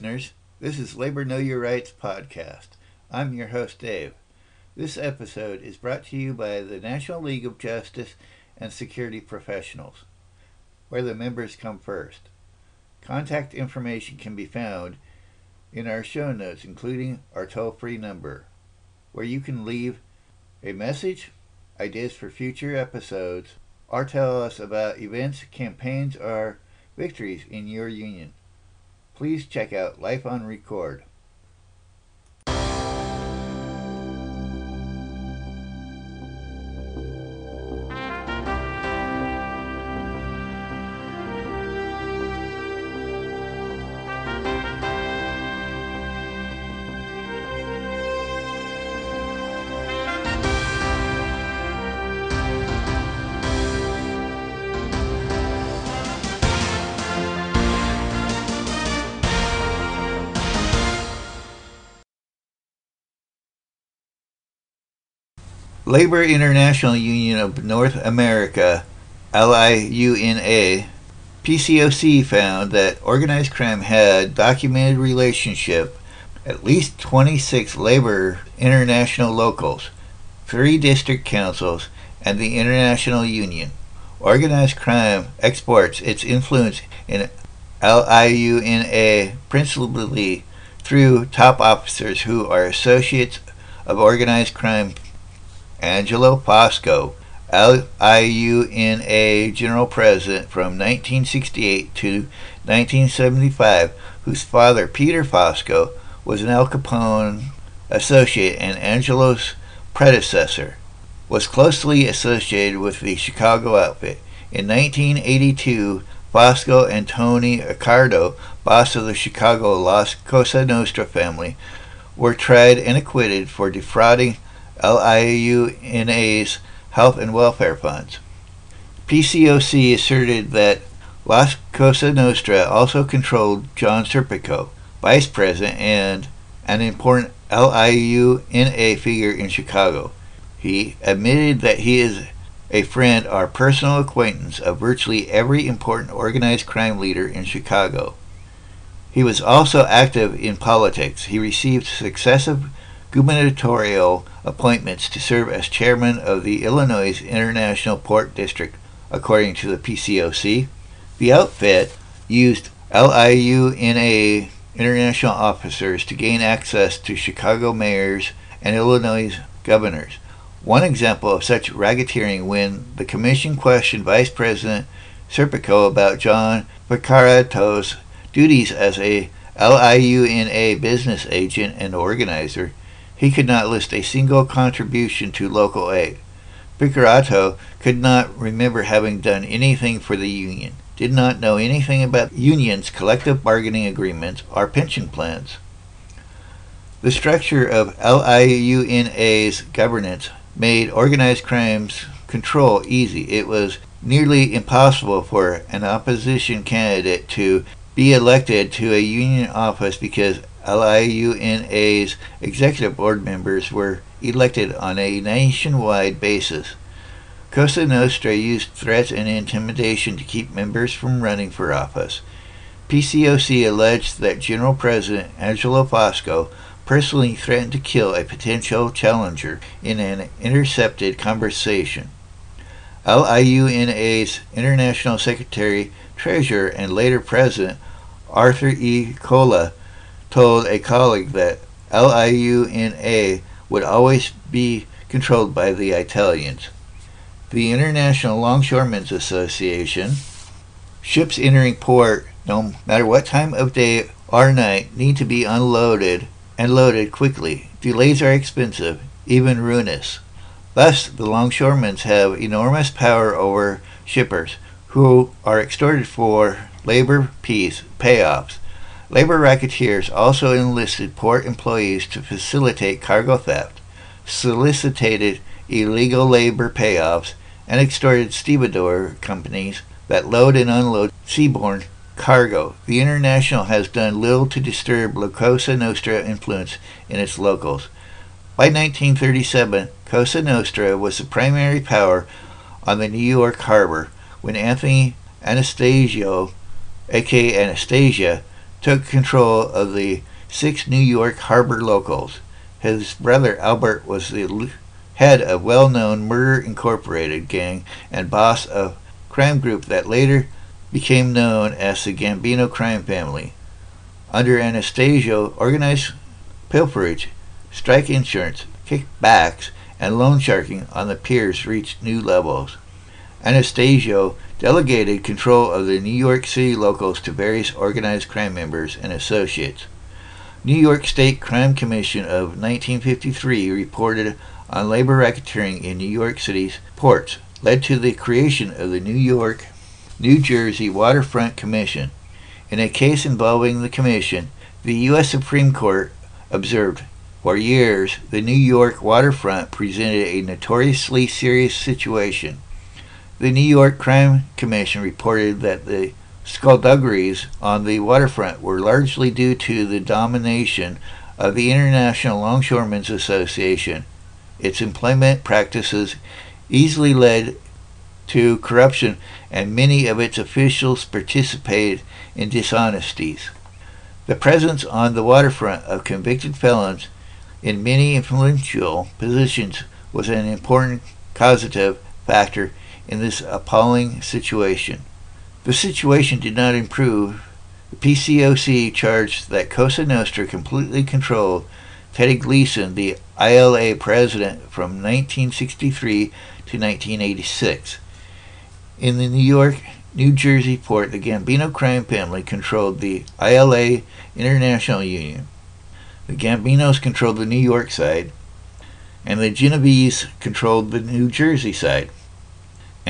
listeners. This is Labor Know Your Rights podcast. I'm your host, Dave. This episode is brought to you by the National League of Justice and Security Professionals, where the members come first. Contact information can be found in our show notes, including our toll free number, where you can leave a message, ideas for future episodes, or tell us about events, campaigns, or victories in your union. Please check out Life on Record. Labor International Union of North America, LIUNA, PCOC found that organized crime had documented relationship at least 26 labor international locals, three district councils, and the International Union. Organized crime exports its influence in LIUNA principally through top officers who are associates of organized crime Angelo Fosco, LIUNA General President from 1968 to 1975, whose father, Peter Fosco, was an Al Capone associate and Angelo's predecessor, was closely associated with the Chicago outfit. In 1982, Fosco and Tony Accardo, boss of the Chicago Las Cosa Nostra family, were tried and acquitted for defrauding LIUNA's health and welfare funds. PCOC asserted that Las Cosa Nostra also controlled John Serpico, vice president and an important LIUNA figure in Chicago. He admitted that he is a friend or personal acquaintance of virtually every important organized crime leader in Chicago. He was also active in politics. He received successive gubernatorial appointments to serve as chairman of the Illinois International Port District, according to the PCOC. The outfit used LIUNA international officers to gain access to Chicago mayors and Illinois governors. One example of such racketeering when the commission questioned Vice President Serpico about John Piccarato's duties as a LIUNA business agent and organizer he could not list a single contribution to local aid. Piccarato could not remember having done anything for the union, did not know anything about unions' collective bargaining agreements or pension plans. The structure of LIUNA's governance made organized crimes control easy. It was nearly impossible for an opposition candidate to be elected to a union office because LIUNA's executive board members were elected on a nationwide basis. Cosa Nostra used threats and intimidation to keep members from running for office. PCOC alleged that General President Angelo Fosco personally threatened to kill a potential challenger in an intercepted conversation. LIUNA's International Secretary, Treasurer, and later President Arthur E. Coia told a colleague that LIUNA would always be controlled by the Italians. The International Longshoremen's Association ships entering port, no matter what time of day or night, need to be unloaded and loaded quickly. Delays are expensive, even ruinous. Thus, the longshoremen have enormous power over shippers who are extorted for labor peace payoffs Labor racketeers also enlisted port employees to facilitate cargo theft, solicited illegal labor payoffs, and extorted stevedore companies that load and unload seaborne cargo. The International has done little to disturb La Cosa Nostra influence in its locals. By 1937, Cosa Nostra was the primary power on the New York harbor when Anthony Anastasio, aka Anastasia, took control of the six New York harbor locals. His brother Albert was the head of well-known Murder Incorporated gang and boss of crime group that later became known as the Gambino crime family. Under Anastasio, organized pilferage, strike insurance, kickbacks, and loan sharking on the piers reached new levels. Anastasio delegated control of the New York City locals to various organized crime members and associates. New York State Crime Commission of 1953 reported on labor racketeering in New York City's ports, led to the creation of the New York New Jersey Waterfront Commission. In a case involving the commission, the U.S. Supreme Court observed for years the New York waterfront presented a notoriously serious situation. The New York Crime Commission reported that the skullduggeries on the waterfront were largely due to the domination of the International Longshoremen's Association. Its employment practices easily led to corruption, and many of its officials participated in dishonesties. The presence on the waterfront of convicted felons in many influential positions was an important causative factor in this appalling situation. The situation did not improve. The PCOC charged that Cosa Nostra completely controlled Teddy Gleason, the ILA president from 1963 to 1986. In the New York, New Jersey port, the Gambino crime family controlled the ILA International Union. The Gambinos controlled the New York side, and the Genovese controlled the New Jersey side.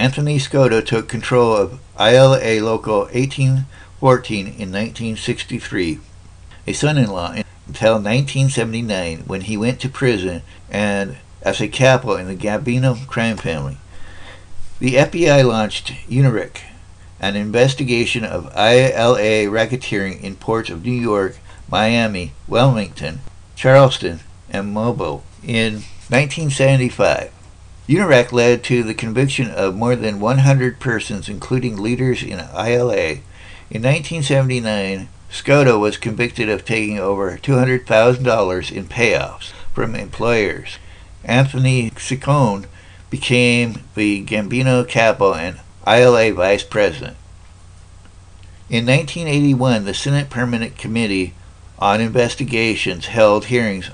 Anthony Scotto took control of ILA Local 1814 in 1963, a son-in-law until 1979 when he went to prison and as a capo in the Gambino crime family. The FBI launched UNIRAC, an investigation of ILA racketeering in ports of New York, Miami, Wilmington, Charleston, and Mobile in 1975. UNIRAC led to the conviction of more than 100 persons, including leaders in ILA. In 1979, Scotto was convicted of taking over $200,000 in payoffs from employers. Anthony Ciccone became the Gambino capo and ILA vice president. In 1981, the Senate Permanent Committee on Investigations held hearings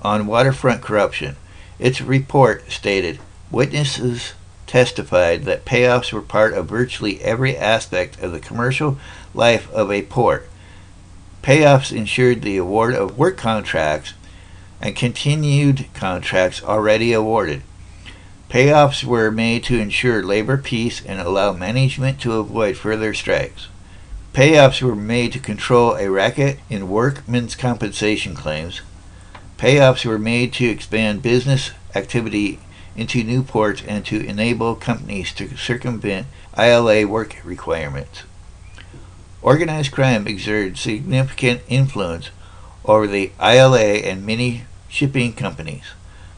on waterfront corruption. Its report stated witnesses testified that payoffs were part of virtually every aspect of the commercial life of a port. Payoffs ensured the award of work contracts and continued contracts already awarded. Payoffs were made to ensure labor peace and allow management to avoid further strikes. Payoffs were made to control a racket in workmen's compensation claims. Payoffs were made to expand business activity into new ports and to enable companies to circumvent ILA work requirements. Organized crime exerted significant influence over the ILA and many shipping companies.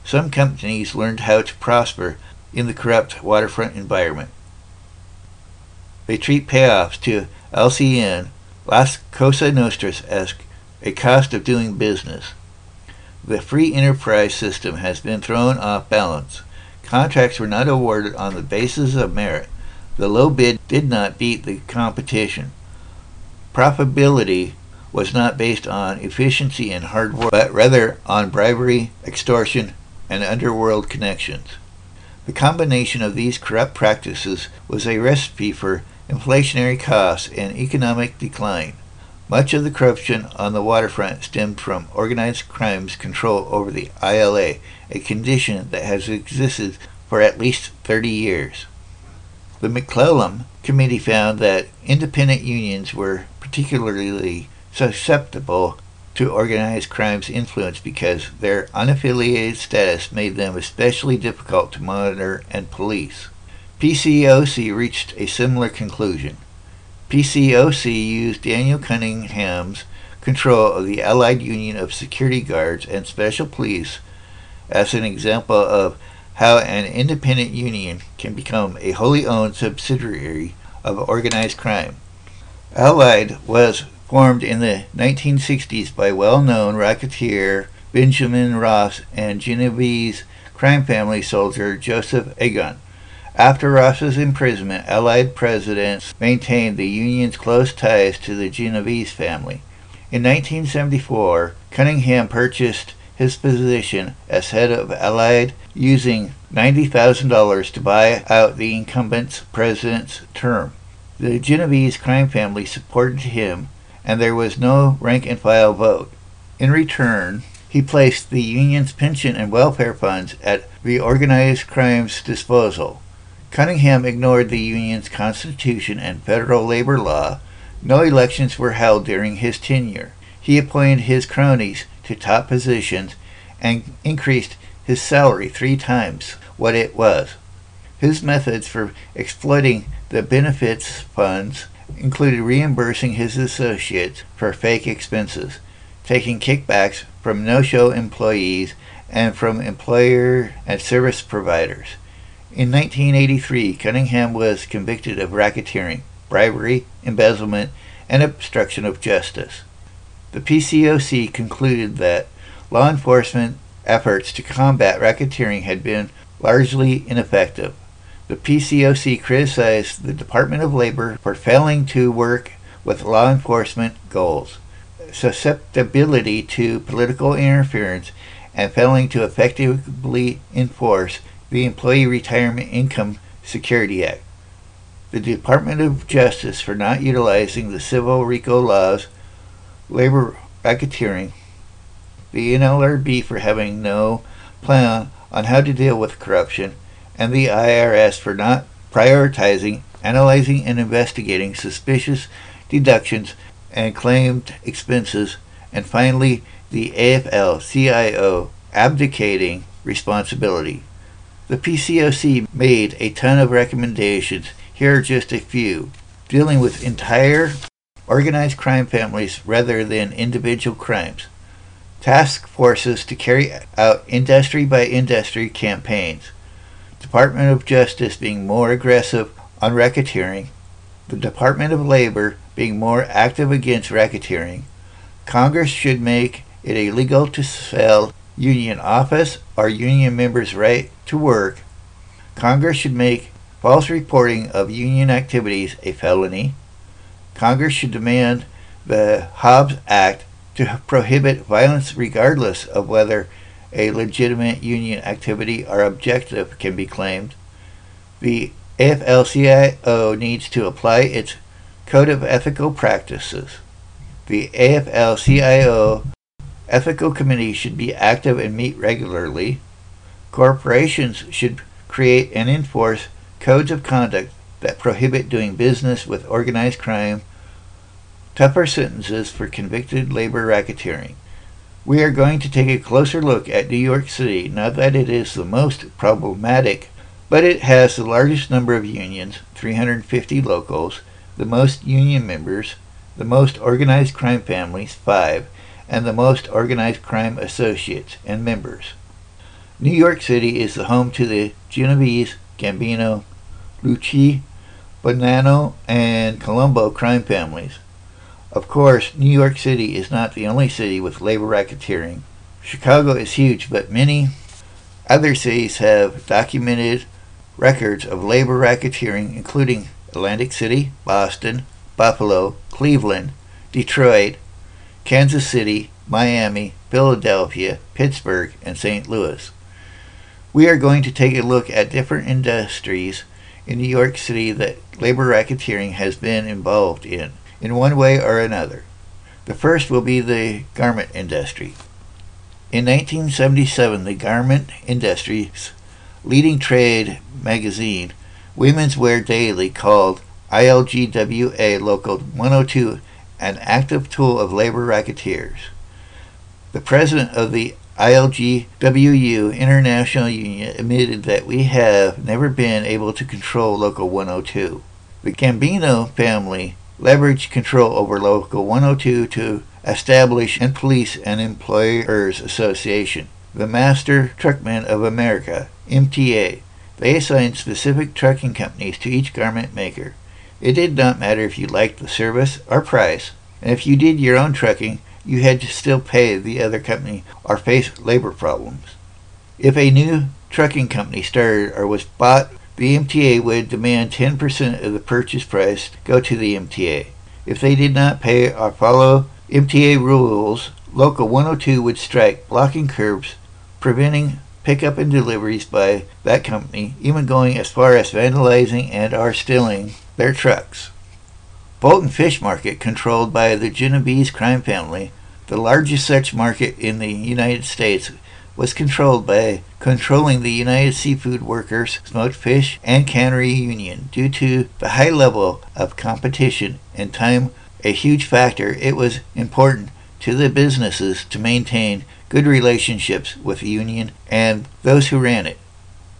Some companies learned how to prosper in the corrupt waterfront environment. They treat payoffs to LCN, Las Cosa Nostras, as a cost of doing business. The free enterprise system has been thrown off balance. Contracts were not awarded on the basis of merit. The low bid did not beat the competition. Profitability was not based on efficiency and hard work, but rather on bribery, extortion, and underworld connections. The combination of these corrupt practices was a recipe for inflationary costs and economic decline. Much of the corruption on the waterfront stemmed from organized crime's control over the ILA, a condition that has existed for at least 30 years. The McClellan Committee found that independent unions were particularly susceptible to organized crime's influence because their unaffiliated status made them especially difficult to monitor and police. PCOC reached a similar conclusion. PCOC used Daniel Cunningham's control of the Allied Union of Security Guards and Special Police as an example of how an independent union can become a wholly owned subsidiary of organized crime. Allied was formed in the 1960s by well-known racketeer Benjamin Ross and Genovese crime family soldier Joseph Egon. After Ross's imprisonment, Allied presidents maintained the Union's close ties to the Genovese family. In 1974, Cunningham purchased his position as head of Allied using $90,000 to buy out the incumbent president's term. The Genovese crime family supported him, and there was no rank and file vote. In return, he placed the Union's pension and welfare funds at the organized crime's disposal. Cunningham ignored the Union's constitution and federal labor law. No elections were held during his tenure. He appointed his cronies to top positions and increased his salary three times what it was. His methods for exploiting the benefits funds included reimbursing his associates for fake expenses, taking kickbacks from no show employees and from employer and service providers. In 1983, Cunningham was convicted of racketeering, bribery, embezzlement, and obstruction of justice. The PCOC concluded that law enforcement efforts to combat racketeering had been largely ineffective. The PCOC criticized the Department of Labor for failing to work with law enforcement goals, susceptibility to political interference, and failing to effectively enforce the Employee Retirement Income Security Act, the Department of Justice for not utilizing the civil RICO laws, labor racketeering, the NLRB for having no plan on how to deal with corruption, and the IRS for not prioritizing, analyzing, and investigating suspicious deductions and claimed expenses, and finally the AFL CIO abdicating responsibility. The PCOC made a ton of recommendations. Here are just a few. Dealing with entire organized crime families rather than individual crimes. Task forces to carry out industry by industry campaigns. Department of Justice being more aggressive on racketeering. The Department of Labor being more active against racketeering. Congress should make it illegal to sell union office or union members' right to work, Congress should make false reporting of union activities a felony. Congress should demand the Hobbs Act to prohibit violence regardless of whether a legitimate union activity or objective can be claimed. The AFL-CIO needs to apply its Code of Ethical Practices. The AFL-CIO Ethical committees should be active and meet regularly. Corporations should create and enforce codes of conduct that prohibit doing business with organized crime, tougher sentences for convicted labor racketeering. We are going to take a closer look at New York City, not that it is the most problematic, but it has the largest number of unions, 350 locals, the most union members, the most organized crime families, 5, and the most organized crime associates and members. New York City is the home to the Genovese, Gambino, Lucci, Bonanno, and Colombo crime families. Of course, New York City is not the only city with labor racketeering. Chicago is huge, but many other cities have documented records of labor racketeering, including Atlantic City, Boston, Buffalo, Cleveland, Detroit, Kansas City, Miami, Philadelphia, Pittsburgh, and St. Louis. We are going to take a look at different industries in New York City that labor racketeering has been involved in, in one way or another. The first will be the garment industry. In 1977, the garment industry's leading trade magazine, Women's Wear Daily, called ILGWU Local 102 an active tool of labor racketeers. The president of the ILGWU International Union admitted that we have never been able to control Local 102. The Gambino family leveraged control over Local 102 to establish and police an employers association, the Master Truckmen of America, MTA. They assigned specific trucking companies to each garment maker. It did not matter if you liked the service or price, and if you did your own trucking, you had to still pay the other company or face labor problems. If a new trucking company started or was bought, the MTA would demand 10% of the purchase price go to the MTA. If they did not pay or follow MTA rules, Local 102 would strike, blocking curbs, preventing pickup and deliveries by that company, even going as far as vandalizing and or stealing their trucks. Fulton Fish Market, controlled by the Genovese crime family, the largest such market in the United States, was controlled by controlling the United Seafood Workers Smoked Fish and Cannery Union. Due to the high level of competition and time a huge factor, it was important to the businesses to maintain good relationships with the union and those who ran it.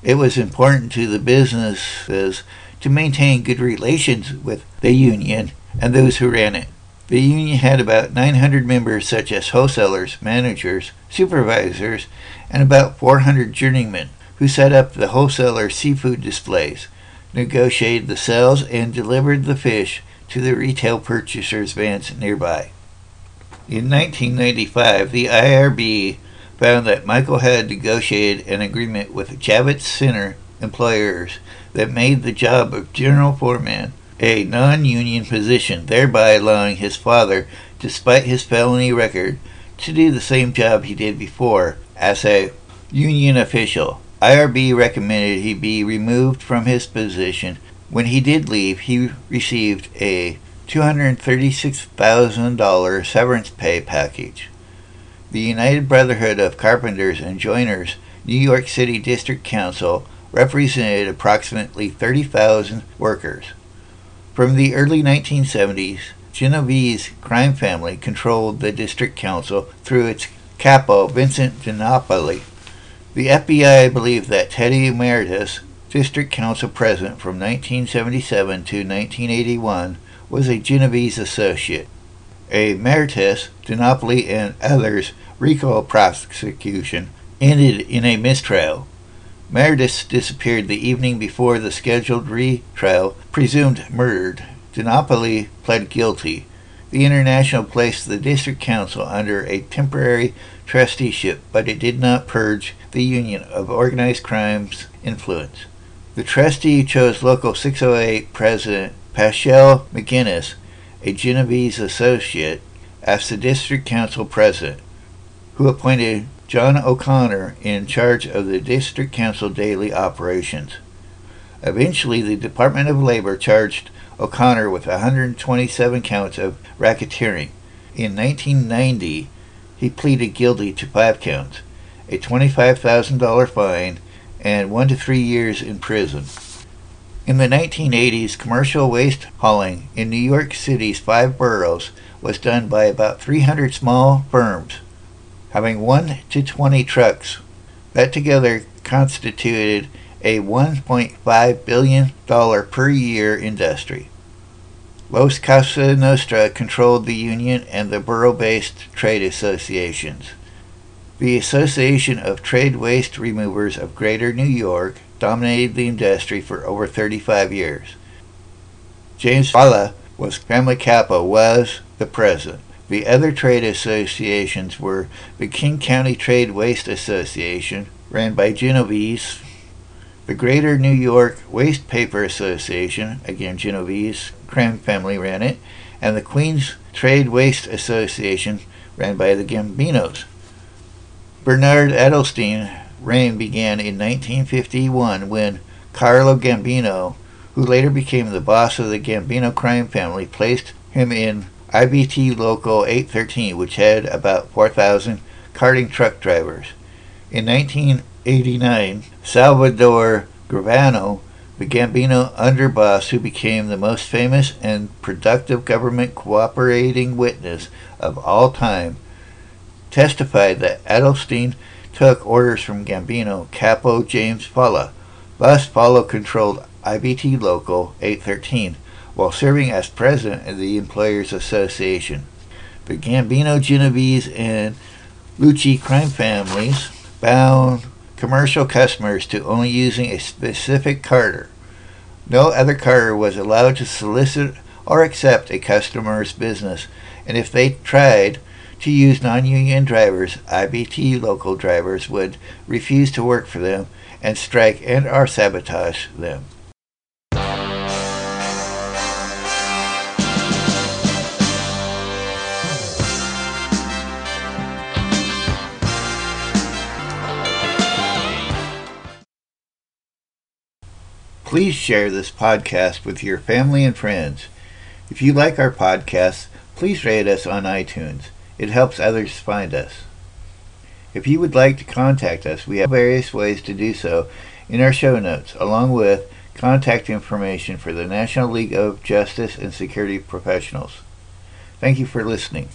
It was important to the businesses to maintain good relations with the union and those who ran it. The union had about 900 members, such as wholesalers, managers, supervisors, and about 400 journeymen who set up the wholesaler seafood displays, negotiated the sales, and delivered the fish to the retail purchasers' vans nearby. In 1995, the IRB found that Michael had negotiated an agreement with Javits Center employers that made the job of general foreman a non union position, thereby allowing his father, despite his felony record, to do the same job he did before as a union official. IRB recommended he be removed from his position. When he did leave, he received a $236,000 severance pay package. The United Brotherhood of Carpenters and Joiners New York City District Council represented approximately 30,000 workers. From the early 1970s, Genovese crime family controlled the district council through its capo, Vincent DiNapoli. The FBI believed that Teddy Maritas, district council president from 1977 to 1981, was a Genovese associate. A Maritas, DiNapoli, and others' RICO prosecution ended in a mistrial. Maritas disappeared the evening before the scheduled retrial, presumed murdered. DiNapoli pled guilty. The International placed the District Council under a temporary trusteeship, but it did not purge the Union of Organized Crime's influence. The trustee chose Local 608 President Paschal McGuinness, a Genovese associate, as the District Council President, who appointed John O'Connor in charge of the District Council daily operations. Eventually, the Department of Labor charged O'Connor with 127 counts of racketeering. In 1990, he pleaded guilty to five counts, a $25,000 fine, and one to three years in prison. In the 1980s, commercial waste hauling in New York City's five boroughs was done by about 300 small firms having 1 to 20 trucks. That together constituted a $1.5 billion per year industry. Los Casa Nostra controlled the union and the borough based trade associations. The Association of Trade Waste Removers of Greater New York dominated the industry for over 35 years. James Failla was family capo was the president. The other trade associations were the King County Trade Waste Association, ran by Genovese, the Greater New York Waste Paper Association, again Genovese, Crime family ran it, and the Queens Trade Waste Association, ran by the Gambinos. Bernard Adelstein reign began in 1951 when Carlo Gambino, who later became the boss of the Gambino crime family, placed him in IBT Local 813, which had about 4,000 carting truck drivers. In 1989, Salvador Gravano, the Gambino underboss who became the most famous and productive government cooperating witness of all time, testified that Adelstein took orders from Gambino Capo James Failla. Thus, Failla controlled IBT Local 813 while serving as president of the Employers Association. The Gambino, Genovese, and Lucci crime families bound commercial customers to only using a specific carter. No other carter was allowed to solicit or accept a customer's business and if they tried to use non-union drivers, IBT local drivers would refuse to work for them and strike and or sabotage them. Please share this podcast with your family and friends. If you like our podcast, please rate us on iTunes. It helps others find us. If you would like to contact us, we have various ways to do so in our show notes, along with contact information for the National League of Justice and Security Professionals. Thank you for listening.